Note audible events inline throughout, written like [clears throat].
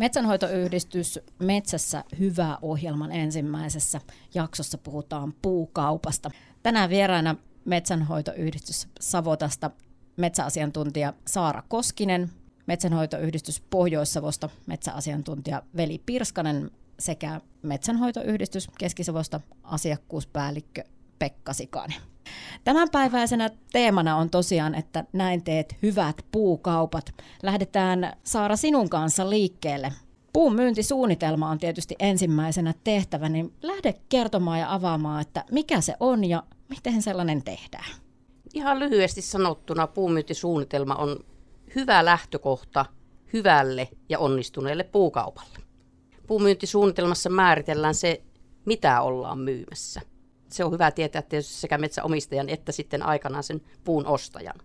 Metsänhoitoyhdistys Metsässä hyvää ohjelman ensimmäisessä jaksossa puhutaan puukaupasta. Tänään vieraana Metsänhoitoyhdistys Savotasta metsäasiantuntija Saara Koskinen, Metsänhoitoyhdistys Pohjois-Savosta metsäasiantuntija Veli Pirskanen sekä Metsänhoitoyhdistys Keski-Savosta asiakkuuspäällikkö Pekka Sikanen. Tämänpäiväisenä teemana on tosiaan, että näin teet hyvät puukaupat. Lähdetään Saara sinun kanssa liikkeelle. Puun myyntisuunnitelma on tietysti ensimmäisenä tehtävä, niin lähde kertomaan ja avaamaan, että mikä se on ja miten sellainen tehdään. Ihan lyhyesti sanottuna puumyyntisuunnitelma on hyvä lähtökohta hyvälle ja onnistuneelle puukaupalle. Puumyyntisuunnitelmassa määritellään se, mitä ollaan myymässä se on hyvä tietää tietysti sekä metsäomistajan että sitten aikanaan sen puun ostajan.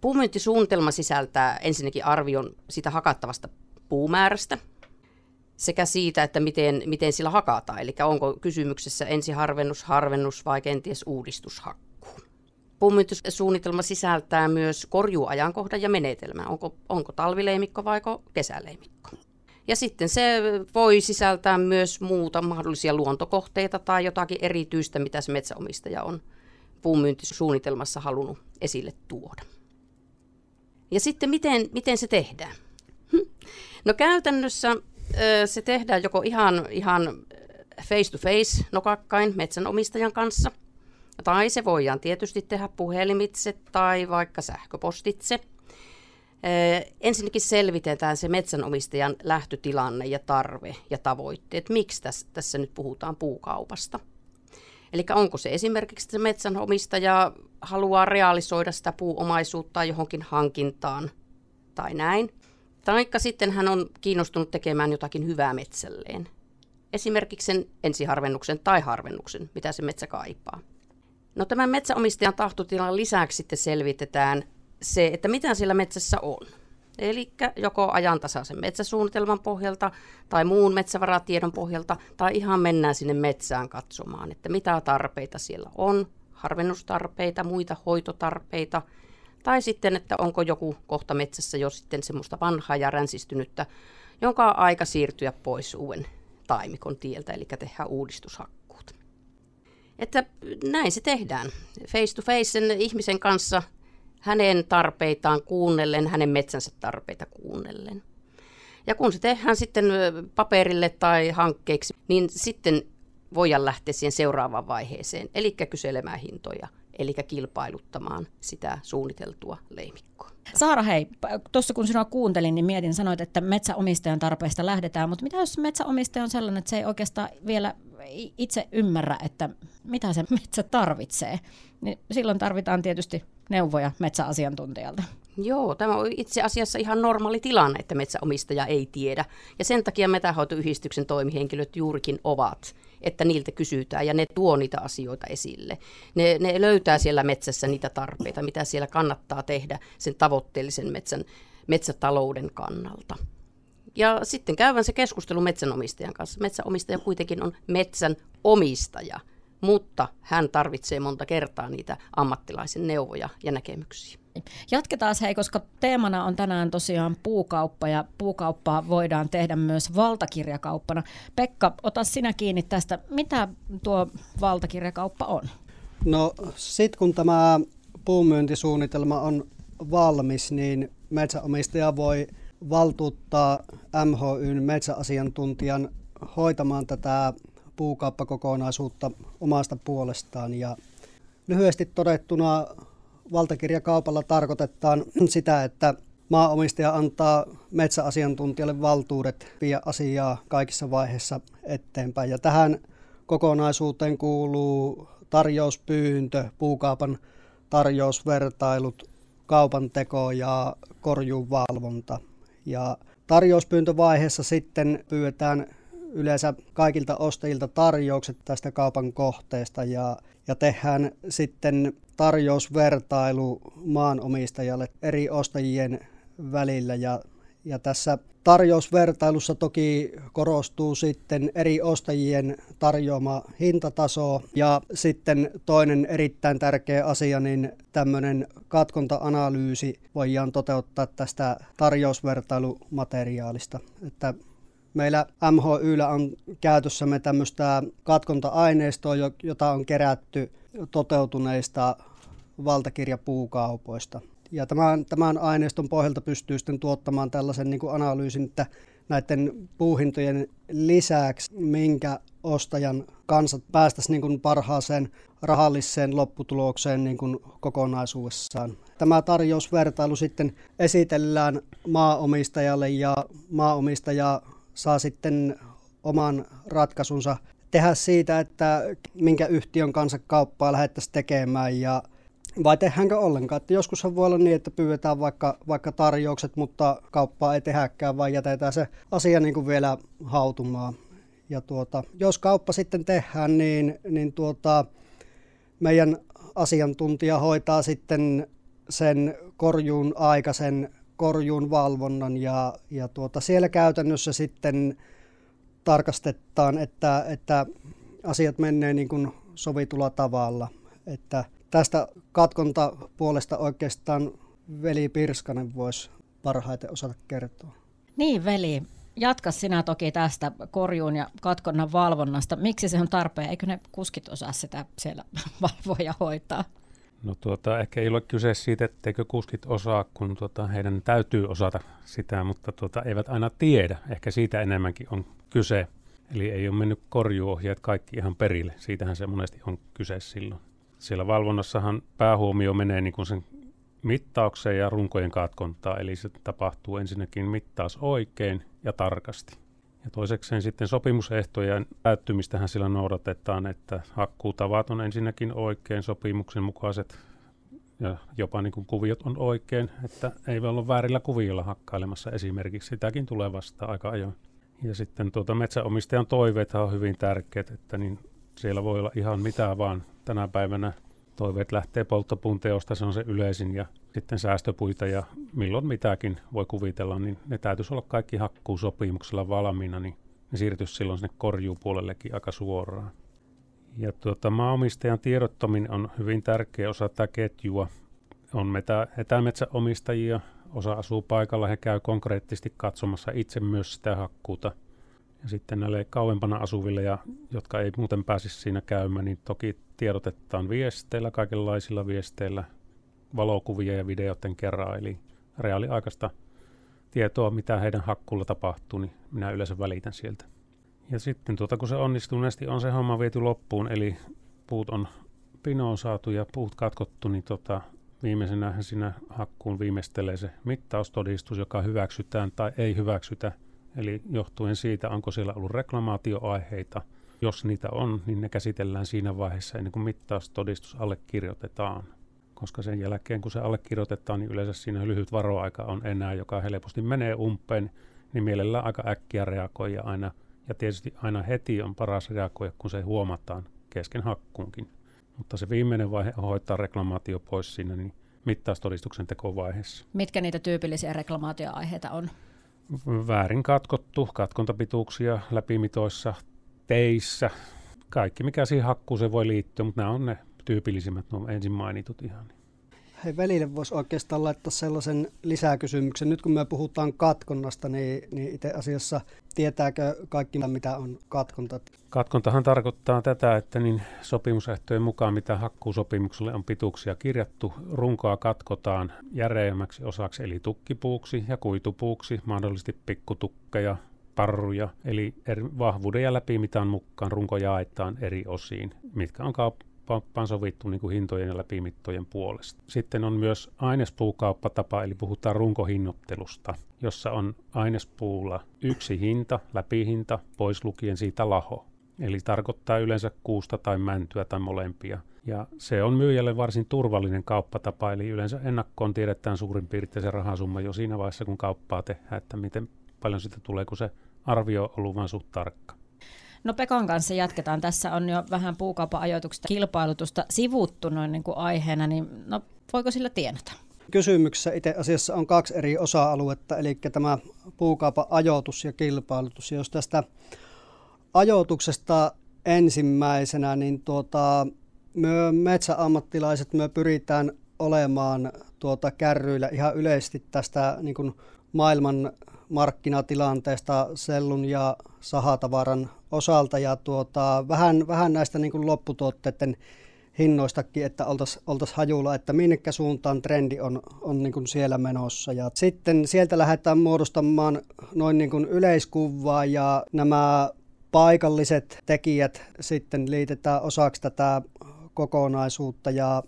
Puumyyntisuunnitelma sisältää ensinnäkin arvion sitä hakattavasta puumäärästä sekä siitä, että miten, miten sillä hakataan. Eli onko kysymyksessä ensiharvennus, harvennus vai kenties uudistushakkuu. Puumyyntisuunnitelma sisältää myös korjuajankohdan ja menetelmän. Onko, onko talvileimikko vai kesäleimikko. Ja sitten se voi sisältää myös muuta mahdollisia luontokohteita tai jotakin erityistä, mitä se metsäomistaja on puunmyyntisuunnitelmassa halunnut esille tuoda. Ja sitten miten, miten se tehdään? Hm. No käytännössä se tehdään joko ihan, ihan face to face nokakkain metsänomistajan kanssa, tai se voidaan tietysti tehdä puhelimitse tai vaikka sähköpostitse – Ensinnäkin selvitetään se metsänomistajan lähtötilanne ja tarve ja tavoitteet. Miksi tässä, tässä nyt puhutaan puukaupasta? Eli onko se esimerkiksi, että metsänomistaja haluaa realisoida sitä puuomaisuutta johonkin hankintaan tai näin. Taikka sitten hän on kiinnostunut tekemään jotakin hyvää metsälleen. Esimerkiksi sen ensiharvennuksen tai harvennuksen, mitä se metsä kaipaa. No tämän metsäomistajan tahtotilan lisäksi sitten selvitetään se, että mitä siellä metsässä on. Eli joko ajantasaisen metsäsuunnitelman pohjalta tai muun metsävaratiedon pohjalta, tai ihan mennään sinne metsään katsomaan, että mitä tarpeita siellä on, harvennustarpeita, muita hoitotarpeita, tai sitten, että onko joku kohta metsässä jo sitten semmoista vanhaa ja ränsistynyttä, jonka on aika siirtyä pois uuden taimikon tieltä, eli tehdään uudistushakkuut. Että näin se tehdään. Face to face sen ihmisen kanssa – hänen tarpeitaan kuunnellen, hänen metsänsä tarpeita kuunnellen. Ja kun se tehdään sitten paperille tai hankkeeksi, niin sitten voidaan lähteä siihen seuraavaan vaiheeseen, eli kyselemään hintoja, eli kilpailuttamaan sitä suunniteltua leimikkoa. Saara, hei, tuossa kun sinua kuuntelin, niin mietin, sanoit, että metsäomistajan tarpeista lähdetään, mutta mitä jos metsäomistaja on sellainen, että se ei oikeastaan vielä itse ymmärrä, että mitä se metsä tarvitsee, niin silloin tarvitaan tietysti neuvoja metsäasiantuntijalta. Joo, tämä on itse asiassa ihan normaali tilanne, että metsäomistaja ei tiedä. Ja sen takia metahoitoyhdistyksen toimihenkilöt juurikin ovat, että niiltä kysytään ja ne tuo niitä asioita esille. Ne, ne löytää siellä metsässä niitä tarpeita, mitä siellä kannattaa tehdä sen tavoitteellisen metsän, metsätalouden kannalta. Ja sitten käydään se keskustelu metsänomistajan kanssa. Metsäomistaja kuitenkin on metsän omistaja, mutta hän tarvitsee monta kertaa niitä ammattilaisen neuvoja ja näkemyksiä. Jatketaan hei, koska teemana on tänään tosiaan puukauppa ja puukauppaa voidaan tehdä myös valtakirjakauppana. Pekka, ota sinä kiinni tästä. Mitä tuo valtakirjakauppa on? No sitten kun tämä puumyyntisuunnitelma on valmis, niin metsäomistaja voi valtuuttaa MHYn metsäasiantuntijan hoitamaan tätä puukauppakokonaisuutta omasta puolestaan. Ja lyhyesti todettuna valtakirjakaupalla tarkoitetaan [clears throat] sitä, että maaomistaja antaa metsäasiantuntijalle valtuudet viedä asiaa kaikissa vaiheissa eteenpäin. Ja tähän kokonaisuuteen kuuluu tarjouspyyntö, puukaupan tarjousvertailut, kaupan teko ja korjuun valvonta. Ja tarjouspyyntövaiheessa sitten pyydetään yleensä kaikilta ostajilta tarjoukset tästä kaupan kohteesta ja, ja tehdään sitten tarjousvertailu maanomistajalle eri ostajien välillä ja, Ja tässä tarjousvertailussa toki korostuu sitten eri ostajien tarjoama hintataso ja sitten toinen erittäin tärkeä asia, niin tämmöinen katkonta-analyysi voidaan toteuttaa tästä tarjousvertailumateriaalista. Että meillä MHYllä on käytössämme tämmöistä katkonta-aineistoa, jota on kerätty toteutuneista valtakirjapuukaupoista. Ja tämän, tämän aineiston pohjalta pystyy sitten tuottamaan tällaisen niin kuin analyysin, että näiden puuhintojen lisäksi, minkä ostajan kanssa päästäisiin niin kuin parhaaseen rahalliseen lopputulokseen niin kuin kokonaisuudessaan. Tämä tarjousvertailu sitten esitellään maaomistajalle ja maaomistaja saa sitten oman ratkaisunsa tehdä siitä, että minkä yhtiön kanssa kauppaa lähdettäisiin tekemään ja vai tehdäänkö ollenkaan? Että joskushan voi olla niin, että pyydetään vaikka, vaikka tarjoukset, mutta kauppaa ei tehdäkään, vaan jätetään se asia niin kuin vielä hautumaan. Ja tuota, jos kauppa sitten tehdään, niin, niin tuota, meidän asiantuntija hoitaa sitten sen korjuun aikaisen korjuun valvonnan ja, ja tuota, siellä käytännössä sitten tarkastetaan, että, että asiat menee niin kuin sovitulla tavalla. Että tästä katkontapuolesta oikeastaan veli Pirskanen voisi parhaiten osata kertoa. Niin veli, jatka sinä toki tästä korjuun ja katkonnan valvonnasta. Miksi se on tarpeen? Eikö ne kuskit osaa sitä siellä [laughs] valvoa ja hoitaa? No tuota, ehkä ei ole kyse siitä, etteikö kuskit osaa, kun tuota, heidän täytyy osata sitä, mutta tuota, eivät aina tiedä. Ehkä siitä enemmänkin on kyse. Eli ei ole mennyt korjuohjeet kaikki ihan perille. Siitähän se monesti on kyse silloin. Siellä valvonnassahan päähuomio menee niin kuin sen mittaukseen ja runkojen katkontaa, eli se tapahtuu ensinnäkin mittaus oikein ja tarkasti. Ja toisekseen sitten sopimusehtojen täyttymistähän sillä noudatetaan, että hakkuutavat on ensinnäkin oikein sopimuksen mukaiset ja jopa niin kuin kuviot on oikein, että ei voi olla väärillä kuvioilla hakkailemassa esimerkiksi. Sitäkin tulee vasta aika ajoin. Ja sitten tuota metsäomistajan toiveet on hyvin tärkeät, että niin siellä voi olla ihan mitä vaan tänä päivänä toiveet lähtee polttopuun teosta, se on se yleisin, ja sitten säästöpuita ja milloin mitäkin voi kuvitella, niin ne täytyisi olla kaikki hakkuusopimuksella valmiina, niin ne siirtyisi silloin sinne korjuupuolellekin aika suoraan. Ja tuota, maaomistajan tiedottaminen on hyvin tärkeä osa tätä ketjua. On metä, etämetsäomistajia, osa asuu paikalla, he käy konkreettisesti katsomassa itse myös sitä hakkuuta – ja sitten näille kauempana asuville, ja, jotka ei muuten pääsisi siinä käymään, niin toki tiedotetaan viesteillä, kaikenlaisilla viesteillä, valokuvia ja videoiden kerran, eli reaaliaikaista tietoa, mitä heidän hakkulla tapahtuu, niin minä yleensä välitän sieltä. Ja sitten tuota, kun se onnistuneesti on se homma viety loppuun, eli puut on pinoon saatu ja puut katkottu, niin tota, viimeisenä siinä hakkuun viimeistelee se mittaustodistus, joka hyväksytään tai ei hyväksytä – Eli johtuen siitä, onko siellä ollut reklamaatioaiheita. Jos niitä on, niin ne käsitellään siinä vaiheessa ennen kuin mittaustodistus allekirjoitetaan. Koska sen jälkeen, kun se allekirjoitetaan, niin yleensä siinä lyhyt varoaika on enää, joka helposti menee umpeen, niin mielellään aika äkkiä reagoida aina. Ja tietysti aina heti on paras reagoida, kun se huomataan kesken hakkuunkin. Mutta se viimeinen vaihe on hoitaa reklamaatio pois siinä niin mittaustodistuksen tekovaiheessa. Mitkä niitä tyypillisiä reklamaatioaiheita on? väärin katkottu, katkontapituuksia läpimitoissa, teissä, kaikki mikä siihen hakkuuseen voi liittyä, mutta nämä on ne tyypillisimmät, nuo ensin mainitut ihan. Hei, välille voisi oikeastaan laittaa sellaisen lisäkysymyksen. Nyt kun me puhutaan katkonnasta, niin, niin itse asiassa tietääkö kaikki, mitä on katkonta? Katkontahan tarkoittaa tätä, että niin sopimusehtojen mukaan, mitä hakkuusopimukselle on pituuksia kirjattu, runkoa katkotaan järeämmäksi osaksi, eli tukkipuuksi ja kuitupuuksi, mahdollisesti pikkutukkeja, parruja, eli eri vahvuuden ja läpimitan mukaan runko jaetaan eri osiin, mitkä on kaup- kauppaan sovittu niin kuin hintojen ja läpimittojen puolesta. Sitten on myös ainespuukauppatapa, eli puhutaan runkohinnottelusta, jossa on ainespuulla yksi hinta, läpihinta, pois lukien siitä laho. Eli tarkoittaa yleensä kuusta tai mäntyä tai molempia. Ja se on myyjälle varsin turvallinen kauppatapa, eli yleensä ennakkoon tiedetään suurin piirtein se rahasumma jo siinä vaiheessa, kun kauppaa tehdään, että miten paljon sitä tulee, kun se arvio on ollut vain suht tarkka. No Pekan kanssa jatketaan. Tässä on jo vähän puukaupan ajoituksesta kilpailutusta sivuttu noin niin kuin aiheena, niin no, voiko sillä tienata? Kysymyksessä itse asiassa on kaksi eri osa-aluetta, eli tämä puukaupan ajoitus ja kilpailutus. Jos tästä ajoituksesta ensimmäisenä, niin tuota, me metsäammattilaiset me pyritään olemaan tuota kärryillä ihan yleisesti tästä niin kuin maailman markkinatilanteesta sellun ja sahatavaran osalta ja tuota, vähän, vähän näistä niin lopputuotteiden hinnoistakin, että oltaisiin oltais hajulla, että minnekä suuntaan trendi on, on niin kuin siellä menossa. Ja sitten sieltä lähdetään muodostamaan noin niin kuin yleiskuvaa ja nämä paikalliset tekijät sitten liitetään osaksi tätä kokonaisuutta ja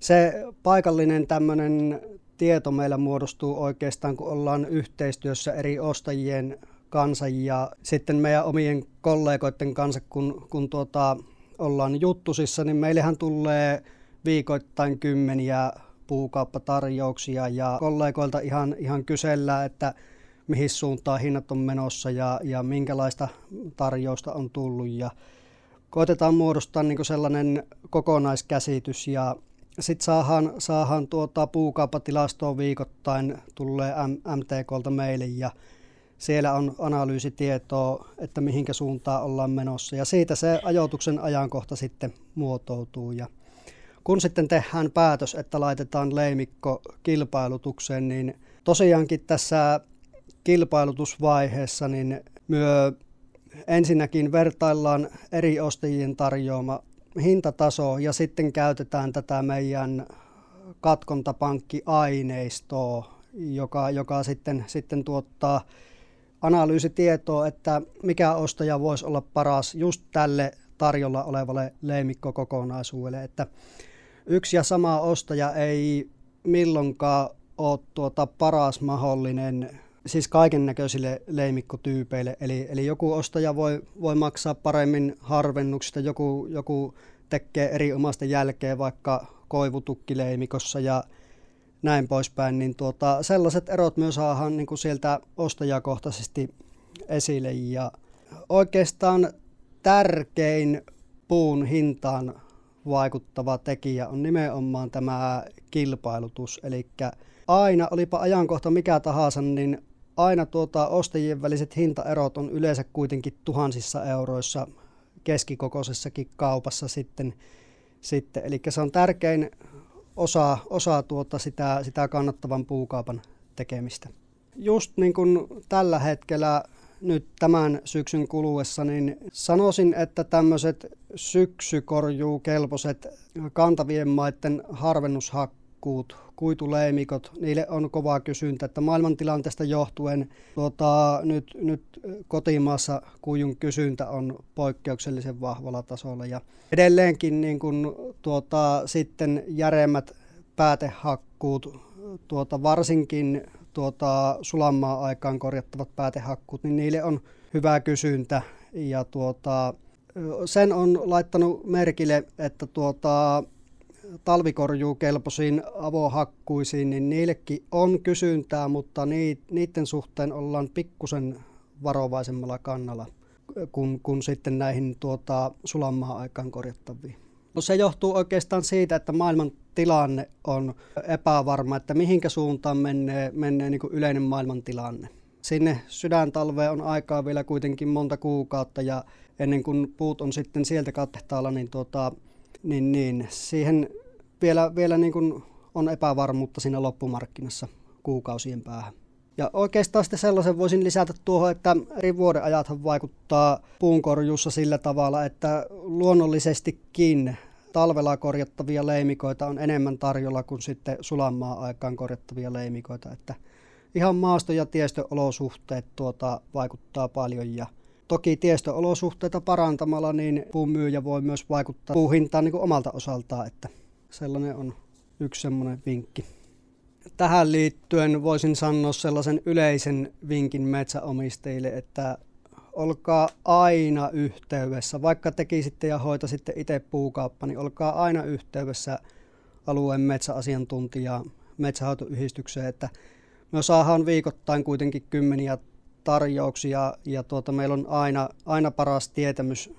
se paikallinen tämmöinen tieto meillä muodostuu oikeastaan, kun ollaan yhteistyössä eri ostajien kanssa ja sitten meidän omien kollegoiden kanssa, kun, kun tuota, ollaan juttusissa, niin meillähän tulee viikoittain kymmeniä puukauppatarjouksia ja kollegoilta ihan, ihan kysellään, että mihin suuntaan hinnat on menossa ja, ja minkälaista tarjousta on tullut. Ja koitetaan muodostaa niin sellainen kokonaiskäsitys ja sitten saadaan, saadaan tuota puukauppatilastoa viikoittain, tulee MTKlta meille ja siellä on analyysitietoa, että mihinkä suuntaan ollaan menossa ja siitä se ajoituksen ajankohta sitten muotoutuu. Ja kun sitten tehdään päätös, että laitetaan leimikko kilpailutukseen, niin tosiaankin tässä kilpailutusvaiheessa niin myö ensinnäkin vertaillaan eri ostajien tarjoama hintataso ja sitten käytetään tätä meidän katkontapankkiaineistoa, joka, joka sitten, sitten tuottaa analyysitietoa, että mikä ostaja voisi olla paras just tälle tarjolla olevalle leimikkokokonaisuudelle. Että yksi ja sama ostaja ei milloinkaan ole tuota paras mahdollinen siis kaiken näköisille leimikkotyypeille. Eli, eli joku ostaja voi, voi maksaa paremmin harvennuksista, joku, joku tekee eri omasta jälkeen vaikka koivutukkileimikossa ja näin poispäin, niin tuota, sellaiset erot myös saadaan niin kuin sieltä ostajakohtaisesti esille. Ja oikeastaan tärkein puun hintaan vaikuttava tekijä on nimenomaan tämä kilpailutus. Eli aina, olipa ajankohta mikä tahansa, niin aina tuota, ostajien väliset hintaerot on yleensä kuitenkin tuhansissa euroissa keskikokoisessakin kaupassa sitten. sitten. Eli se on tärkein osa, osa tuota sitä, sitä kannattavan puukaupan tekemistä. Just niin kuin tällä hetkellä nyt tämän syksyn kuluessa, niin sanoisin, että tämmöiset syksykorjuukelpoiset kantavien maiden harvennushakkuut, kuituleimikot, niille on kovaa kysyntä, että maailmantilanteesta johtuen tuota, nyt, nyt kotimaassa kuijun kysyntä on poikkeuksellisen vahvalla tasolla ja edelleenkin niin kun, tuota, sitten järemmät päätehakkuut, tuota, varsinkin tuota, sulamaa aikaan korjattavat päätehakkuut, niin niille on hyvä kysyntä ja tuota, sen on laittanut merkille, että tuota, talvikorjuukelpoisiin avohakkuisiin, niin niillekin on kysyntää, mutta niiden suhteen ollaan pikkusen varovaisemmalla kannalla kuin, kuin sitten näihin tuota, sulamaa aikaan korjattaviin. No se johtuu oikeastaan siitä, että maailman tilanne on epävarma, että mihinkä suuntaan menee, menee niin kuin yleinen maailman tilanne. Sinne sydäntalveen on aikaa vielä kuitenkin monta kuukautta ja ennen kuin puut on sitten sieltä kattehtaalalla, niin, tuota, niin, niin siihen vielä, vielä niin kuin on epävarmuutta siinä loppumarkkinassa kuukausien päähän. Ja oikeastaan sitten sellaisen voisin lisätä tuohon, että eri vuodenajathan vaikuttaa puunkorjuussa sillä tavalla, että luonnollisestikin talvella korjattavia leimikoita on enemmän tarjolla kuin sitten sulamaa aikaan korjattavia leimikoita. Että ihan maasto- ja tiestöolosuhteet tuota vaikuttaa paljon ja toki tiestöolosuhteita parantamalla niin puun myyjä voi myös vaikuttaa puuhintaan niin omalta osaltaan, että sellainen on yksi semmoinen vinkki. Tähän liittyen voisin sanoa sellaisen yleisen vinkin metsäomistajille, että olkaa aina yhteydessä, vaikka tekisitte ja hoitaisitte itse puukauppa, niin olkaa aina yhteydessä alueen metsäasiantuntijaa metsähoitoyhdistykseen, että me saadaan viikoittain kuitenkin kymmeniä tarjouksia ja tuota, meillä on aina, aina paras tietämys,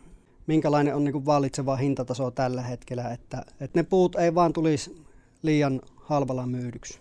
minkälainen on niin kuin vallitseva hintataso tällä hetkellä, että, että ne puut ei vaan tulisi liian halvalla myydyksi.